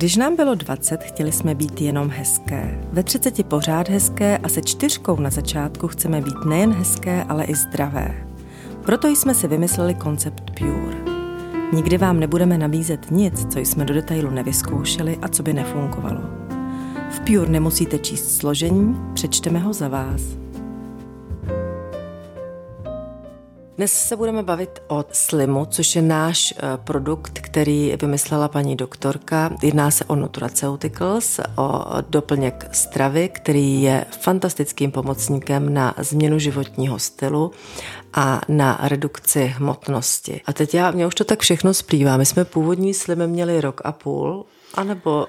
Když nám bylo 20, chtěli jsme být jenom hezké. Ve 30 pořád hezké a se čtyřkou na začátku chceme být nejen hezké, ale i zdravé. Proto jsme si vymysleli koncept Pure. Nikdy vám nebudeme nabízet nic, co jsme do detailu nevyzkoušeli a co by nefungovalo. V Pure nemusíte číst složení, přečteme ho za vás. Dnes se budeme bavit o Slimu, což je náš eh, produkt, který vymyslela paní doktorka. Jedná se o Nutraceuticals, o doplněk stravy, který je fantastickým pomocníkem na změnu životního stylu a na redukci hmotnosti. A teď já, mě už to tak všechno splývá. My jsme původní Slim měli rok a půl, anebo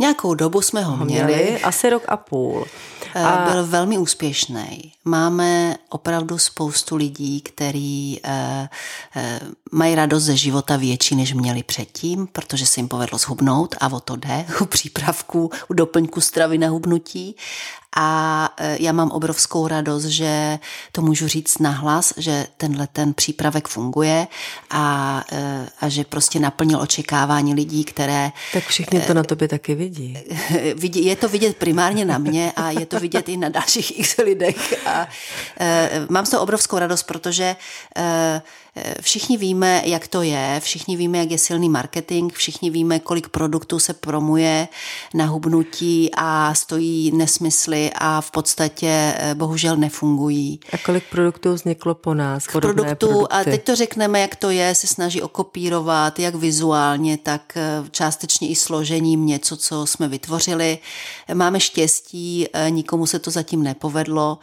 Nějakou dobu jsme ho měli. měli asi rok a půl. Eh, a... Byl velmi úspěšný. Máme opravdu spoustu lidí, kteří eh, eh, mají radost ze života větší, než měli předtím, protože se jim povedlo zhubnout a o to jde u přípravků, u doplňku stravy na hubnutí a e, já mám obrovskou radost, že to můžu říct nahlas, že tenhle ten přípravek funguje a, e, a že prostě naplnil očekávání lidí, které... Tak všichni to na tobě taky vidí. Je to vidět primárně na mě a je to vidět i na dalších x lidech. A e, mám z toho obrovskou radost, protože Všichni víme, jak to je, všichni víme, jak je silný marketing, všichni víme, kolik produktů se promuje na hubnutí a stojí nesmysly a v podstatě eh, bohužel nefungují. A kolik produktů vzniklo po nás? Produktů, a teď to řekneme, jak to je, se snaží okopírovat, jak vizuálně, tak eh, částečně i složením něco, co jsme vytvořili. Máme štěstí, eh, nikomu se to zatím nepovedlo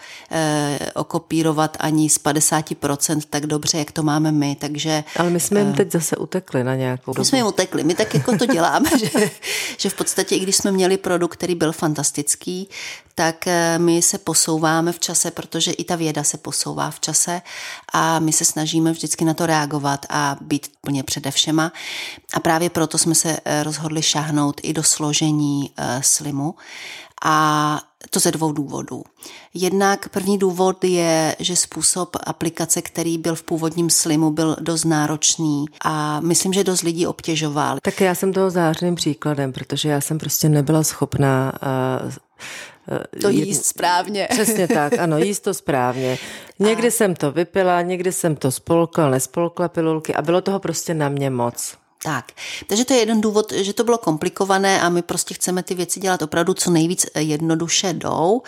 okopírovat ani z 50% tak dobře, jak to máme máme my, takže... Ale my jsme jim teď zase utekli na nějakou dobu. My jsme jim utekli, my tak jako to děláme, že, že v podstatě, i když jsme měli produkt, který byl fantastický, tak eh, my se posouváme v čase, protože i ta věda se posouvá v čase a my se snažíme vždycky na to reagovat a být plně přede všema. A právě proto jsme se eh, rozhodli šáhnout i do složení slimu a to ze dvou důvodů. Jednak první důvod je, že způsob aplikace, který byl v původním slimu, byl dost náročný a myslím, že dost lidí obtěžoval. Tak já jsem toho zářným příkladem, protože já jsem prostě nebyla schopná uh, to jíst správně. Přesně tak, ano, jíst to správně. Někdy a... jsem to vypila, někdy jsem to spolkla, nespolkla pilulky a bylo toho prostě na mě moc. Tak, takže to je jeden důvod, že to bylo komplikované a my prostě chceme ty věci dělat opravdu co nejvíc jednoduše jdou,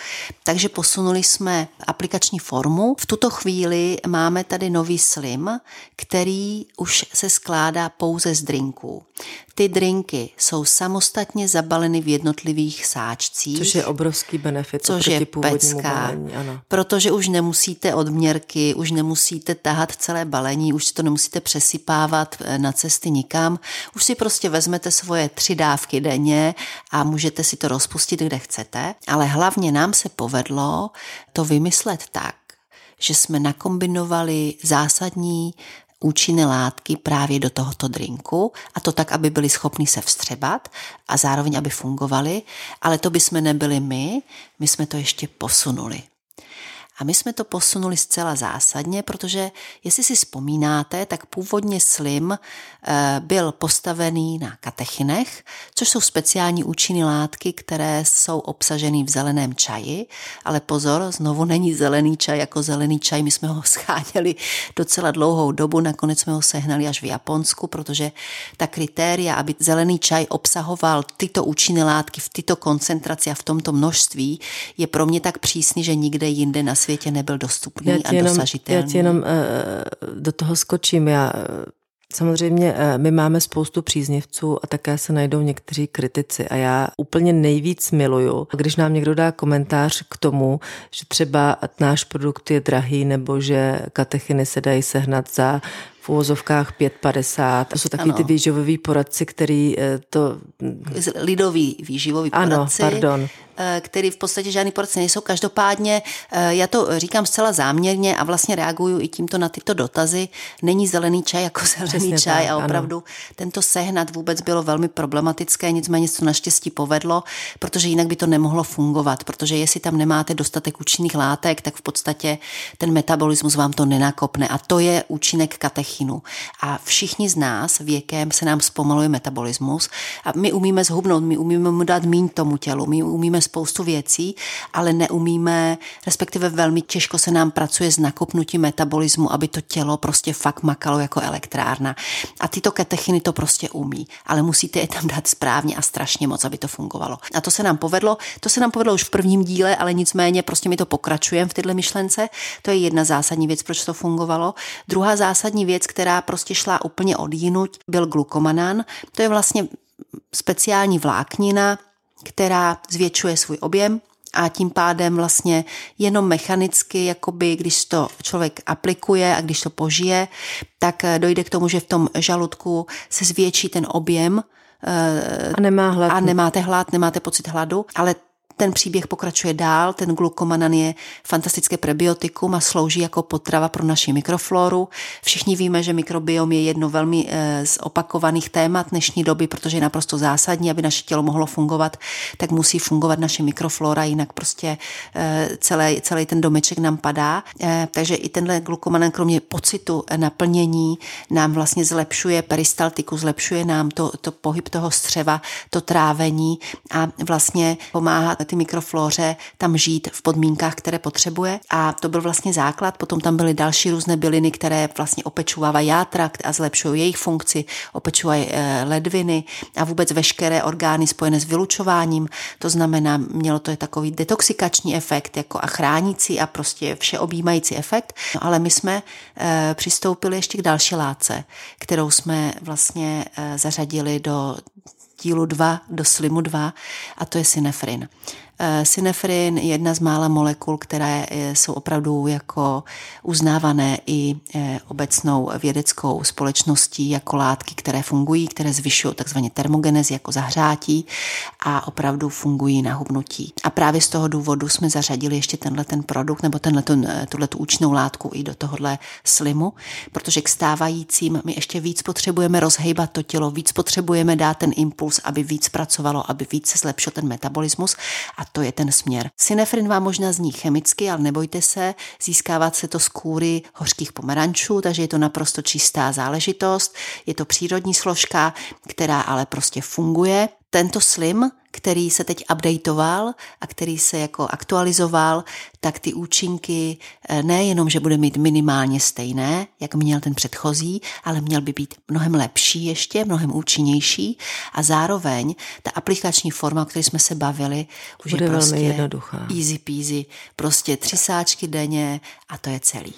takže posunuli jsme aplikační formu. V tuto chvíli máme tady nový Slim, který už se skládá pouze z drinků. Ty drinky jsou samostatně zabaleny v jednotlivých sáčcích. Což je obrovský benefit což je pecka, balení, ano. protože už nemusíte odměrky, už nemusíte tahat celé balení, už si to nemusíte přesypávat eh, na cesty nikam. Už si prostě vezmete svoje tři dávky denně a můžete si to rozpustit, kde chcete. Ale hlavně nám se povedlo to vymyslet tak, že jsme nakombinovali zásadní účinné látky právě do tohoto drinku a to tak, aby byli schopni se vstřebat a zároveň, aby fungovali, ale to by jsme nebyli my, my jsme to ještě posunuli. A my jsme to posunuli zcela zásadně, protože jestli si vzpomínáte, tak původně slim eh, byl postavený na katechinech, což jsou speciální účinné látky, které jsou obsaženy v zeleném čaji, ale pozor, znovu není zelený čaj jako zelený čaj, my jsme ho scháněli docela dlouhou dobu, nakonec jsme ho sehnali až v Japonsku, protože ta kritéria, aby zelený čaj obsahoval tyto účinné látky v tyto koncentraci a v tomto množství, je pro mě tak přísný, že nikde jinde na světě světě nebyl dostupný a jenom, dosažitelný. Já ti jenom uh, do toho skočím. Já Samozřejmě my máme spoustu příznivců a také se najdou někteří kritici a já úplně nejvíc miluju, když nám někdo dá komentář k tomu, že třeba náš produkt je drahý nebo že katechiny se dají sehnat za v úvozovkách 5,50. To jsou takový ano. ty výživový poradci, který to... Lidový výživový poradci. Ano, pardon. Eh, který v podstatě žádný poradce nejsou. Každopádně eh, já to říkám zcela záměrně a vlastně reaguju i tímto na tyto dotazy. Není zelený čaj jako zelený Přesně čaj tak, a opravdu ano. tento sehnat vůbec bylo velmi problematické, nicméně se to naštěstí povedlo, protože jinak by to nemohlo fungovat, protože jestli tam nemáte dostatek účinných látek, tak v podstatě ten metabolismus vám to nenakopne a to je účinek katechy katechinu a všichni z nás věkem se nám zpomaluje metabolismus a my umíme zhubnout, my umíme mu dát míň tomu tělu, my umíme spoustu věcí, ale neumíme, respektive velmi těžko se nám pracuje s nakopnutím metabolismu, aby to tělo prostě fakt makalo jako elektrárna. A tyto katechiny to prostě umí, ale musíte je tam dát správně a strašně moc, aby to fungovalo. A to se nám povedlo, to se nám povedlo už v prvním díle, ale nicméně prostě my to pokračujeme v tyhle myšlence. To je jedna zásadní věc, proč to fungovalo. Druhá zásadní věc, která prostě šla úplně od jinuť, byl glukomanan. To je vlastně speciální vláknina, která zvětšuje svůj objem, a tím pádem vlastně jenom mechanicky, jakoby když to člověk aplikuje a když to požije, tak dojde k tomu, že v tom žaludku se zvětší ten objem a nemá hlad. A nemáte hlad, nemáte pocit hladu, ale ten příběh pokračuje dál, ten glukomanan je fantastické prebiotikum a slouží jako potrava pro naši mikrofloru. Všichni víme, že mikrobiom je jedno velmi eh, z opakovaných témat dnešní doby, protože je naprosto zásadní, aby naše tělo mohlo fungovat, tak musí fungovat naše mikroflora, jinak prostě eh, celý, celý ten domeček nám padá. Eh, takže i tenhle glukomanan, kromě pocitu naplnění, nám vlastně zlepšuje peristaltiku, zlepšuje nám to, to pohyb toho střeva, to trávení a vlastně pomáhá ty mikroflóře tam žít v podmínkách, které potřebuje. A to byl vlastně základ. Potom tam byly další různé byliny, které vlastně opečovávají játrakt a zlepšují jejich funkci, opečují eh, ledviny a vůbec veškeré orgány spojené s vylučováním. To znamená, mělo to je takový detoxikační efekt jako a chránící a prostě všeobjímající efekt. No, ale my jsme e, přistoupili ještě k další látce, kterou jsme vlastně e, zařadili do dílu 2 do slimu 2 a to je synefrin. Eh, synefrin je jedna z mála molekul, které eh, jsou opravdu jako uznávané i eh, obecnou vědeckou společností jako látky, které fungují, které zvyšují takzvaně termogenezi jako zahřátí a opravdu fungují na hubnutí. A právě z toho důvodu jsme zařadili ještě tenhle ten produkt nebo tenhle tuhle tu účinnou látku i do tohohle slimu, protože k stávajícím my ještě víc potřebujeme rozhejbat to tělo, víc potřebujeme dát ten impuls, aby víc pracovalo, aby víc se zlepšil ten metabolismus a to je ten směr. Synefrin vám možná zní chemicky, ale nebojte se, získávat se to z kůry hořkých pomerančů, takže je to naprosto čistá záležitost, je to přírodní složka, která ale prostě funguje. Tento slim který se teď updateoval a který se jako aktualizoval, tak ty účinky eh, nejenom, že bude mít minimálně stejné, jak měl ten předchozí, ale měl by být mnohem lepší ještě, mnohem účinnější a zároveň ta aplikační forma, o které jsme se bavili, už bude je prostě jednoduchá. easy peasy, prostě tři sáčky denně a to je celý.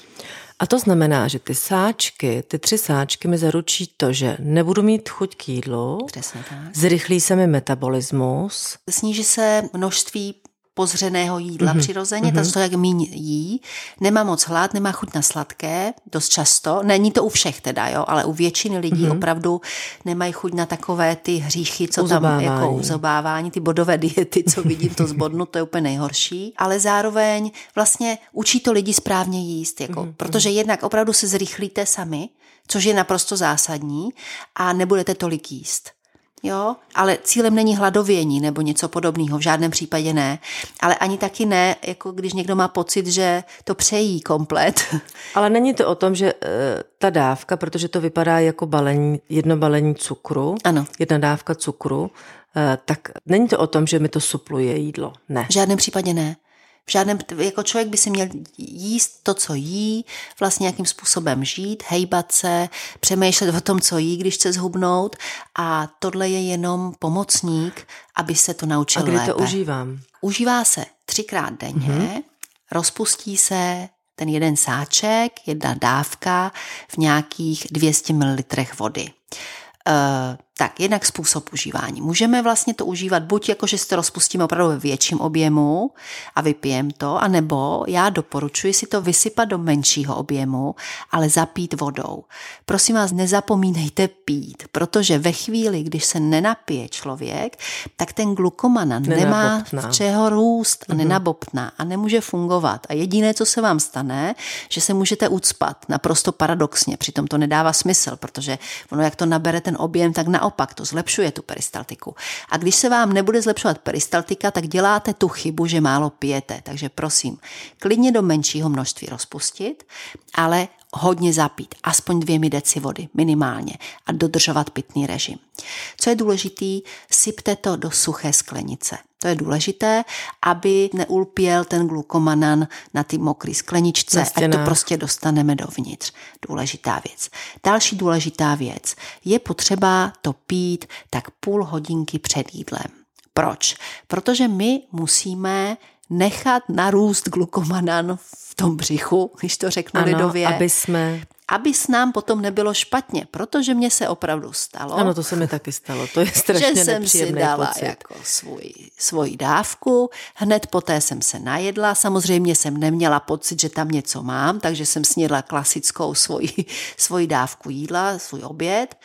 A to znamená, že ty sáčky, ty tři sáčky mi zaručí to, že nebudu mít chuť k jídlu, Přesně tak. zrychlí se mi metabolismus. Sníží se množství pozřeného jídla mm-hmm. přirozeně, mm-hmm. to jak míň jí, nemá moc hlad, nemá chuť na sladké, dost často, není to u všech teda, jo, ale u většiny lidí mm-hmm. opravdu nemají chuť na takové ty hříchy, co uzobávání. tam jako uzobávání, ty bodové diety, co vidím, to zbodnu, to je úplně nejhorší, ale zároveň vlastně učí to lidi správně jíst, jako, mm-hmm. protože jednak opravdu se zrychlíte sami, což je naprosto zásadní a nebudete tolik jíst. Jo, ale cílem není hladovění nebo něco podobného, v žádném případě ne. Ale ani taky ne, jako když někdo má pocit, že to přejí komplet. Ale není to o tom, že uh, ta dávka, protože to vypadá jako balení, jedno balení cukru, ano. jedna dávka cukru, uh, tak není to o tom, že mi to supluje jídlo. Ne. V žádném případě ne. V žádném, jako člověk by si měl jíst to, co jí, vlastně nějakým způsobem žít, hejbat se, přemýšlet o tom, co jí, když chce zhubnout a tohle je jenom pomocník, aby se to naučil A kdy lépe. to užívám? Užívá se třikrát denně, mm-hmm. rozpustí se ten jeden sáček, jedna dávka v nějakých 200 ml vody. Uh, tak, jednak způsob užívání. Můžeme vlastně to užívat buď jako, že si to rozpustíme opravdu ve větším objemu a vypijem to, anebo já doporučuji si to vysypat do menšího objemu, ale zapít vodou. Prosím vás, nezapomínejte pít, protože ve chvíli, když se nenapije člověk, tak ten glukomana nemá v čeho růst a mm-hmm. nenabopná a nemůže fungovat. A jediné, co se vám stane, že se můžete ucpat, naprosto paradoxně, přitom to nedává smysl, protože ono, jak to nabere ten objem, tak naopak naopak to zlepšuje tu peristaltiku. A když se vám nebude zlepšovat peristaltika, tak děláte tu chybu, že málo pijete. Takže prosím, klidně do menšího množství rozpustit, ale hodně zapít, aspoň dvěmi deci vody minimálně a dodržovat pitný režim. Co je důležitý, sypte to do suché sklenice. To je důležité, aby neulpěl ten glukomanan na ty mokré skleničce, ať to prostě dostaneme dovnitř. Důležitá věc. Další důležitá věc. Je potřeba to pít tak půl hodinky před jídlem. Proč? Protože my musíme nechat narůst glukomanan v tom břichu, když to řeknu ano, lidově. aby jsme aby s nám potom nebylo špatně, protože mě se opravdu stalo. Ano, to se mi taky stalo, to je strašně že jsem si dala pocit. jako svůj, svoji dávku, hned poté jsem se najedla, samozřejmě jsem neměla pocit, že tam něco mám, takže jsem snědla klasickou svoji, svoji dávku jídla, svůj oběd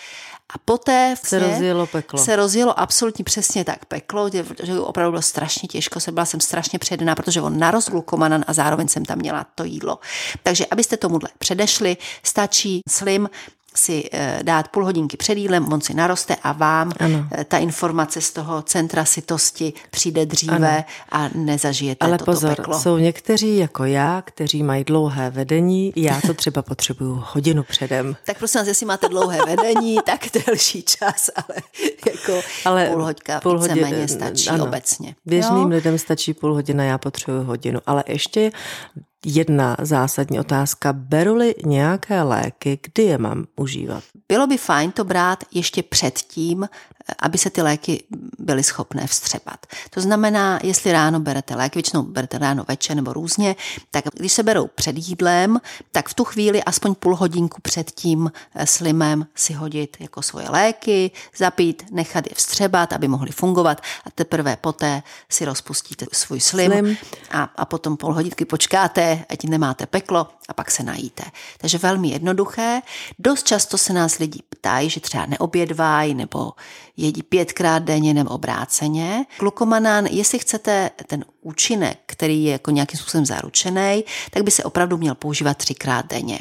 a poté se rozjelo peklo. Se rozjelo absolutně přesně tak peklo, že opravdu bylo strašně těžko, se byla jsem strašně předená, protože on narost glukomanan a zároveň jsem tam měla to jídlo. Takže abyste tomuhle předešli, stačí slim si eh, dát půl hodinky před jídlem, on si naroste a vám ano. Eh, ta informace z toho centra sitosti přijde dříve ano. a nezažijete Ale toto pozor, peklo. jsou někteří jako já, kteří mají dlouhé vedení, já to třeba potřebuju hodinu předem. tak prosím vás, jestli máte dlouhé vedení, tak delší čas, ale jako ale půl hoďka půl hodin, stačí ano, obecně. Běžným jo? lidem stačí půl hodina, já potřebuju hodinu. Ale ještě jedna zásadní otázka. Beru-li nějaké léky, kdy je mám užívat? Bylo by fajn to brát ještě předtím, aby se ty léky byly schopné vstřebat. To znamená, jestli ráno berete léky, většinou berete ráno večer nebo různě, tak když se berou před jídlem, tak v tu chvíli aspoň půl hodinku před tím eh, slimem si hodit jako svoje léky, zapít, nechat je vstřebat, aby mohly fungovat a teprve poté si rozpustíte svůj slim, slim. A, a potom půl hodinky počkáte, ať nemáte peklo a pak se najíte. Takže velmi jednoduché. Dost často se nás lidi ptají, že třeba neobědvají nebo jedí pětkrát denně nebo obráceně. Glukomanán, jestli chcete ten účinek, který je jako nějakým způsobem zaručený, tak by se opravdu měl používat třikrát denně.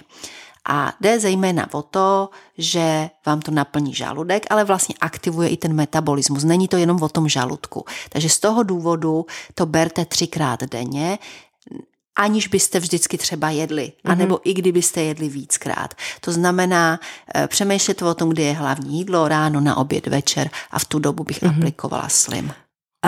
A jde zejména o to, že vám to naplní žaludek, ale vlastně aktivuje i ten metabolismus. Není to jenom o tom žaludku. Takže z toho důvodu to berte třikrát denně aniž byste vždycky třeba jedli, mm-hmm. anebo i kdybyste jedli víckrát. To znamená e, přemýšlet o tom, kdy je hlavní jídlo, ráno, na oběd, večer a v tu dobu bych mm-hmm. aplikovala slim.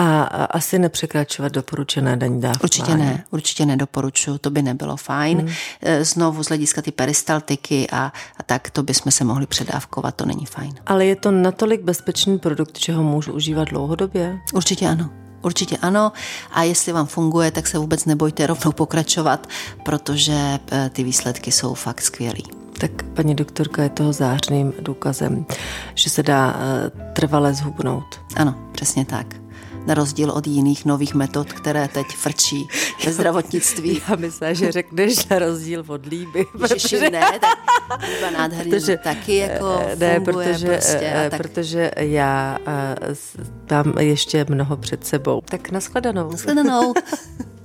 A asi nepřekračovat doporučené denní dávky. Určitě ne, určitě nedoporučuju, to by nebylo fajn. Hmm. Znovu z hlediska ty peristaltiky a, a tak to bychom se mohli předávkovat, to není fajn. Ale je to natolik bezpečný produkt, že ho můžu užívat dlouhodobě? Určitě ano. Určitě ano a jestli vám funguje, tak se vůbec nebojte rovnou pokračovat, protože eh, ty výsledky jsou fakt skvělý. Tak paní doktorka je toho zářným důkazem, že se dá eh, trvale zhubnout. Ano, přesně tak na rozdíl od jiných nových metod, které teď frčí ve zdravotnictví. Já myslím, že řekneš na rozdíl od líby. Protože... ne, tak líba nádherný protože, taky jako ne, protože, prostě. A tak... protože já tam ještě mnoho před sebou. Tak nashledanou. Nashledanou.